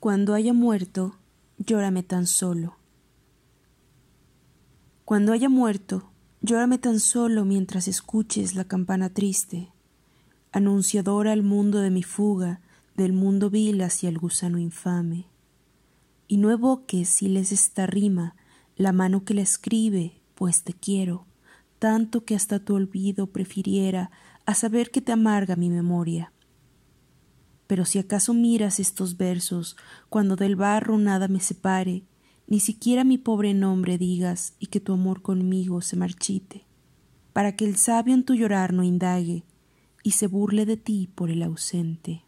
Cuando haya muerto, llórame tan solo. Cuando haya muerto, llórame tan solo mientras escuches la campana triste, anunciadora al mundo de mi fuga, del mundo vil hacia el gusano infame. Y no evoques si les esta rima la mano que la escribe, pues te quiero, tanto que hasta tu olvido prefiriera a saber que te amarga mi memoria. Pero si acaso miras estos versos, cuando del barro nada me separe, ni siquiera mi pobre nombre digas y que tu amor conmigo se marchite, para que el sabio en tu llorar no indague y se burle de ti por el ausente.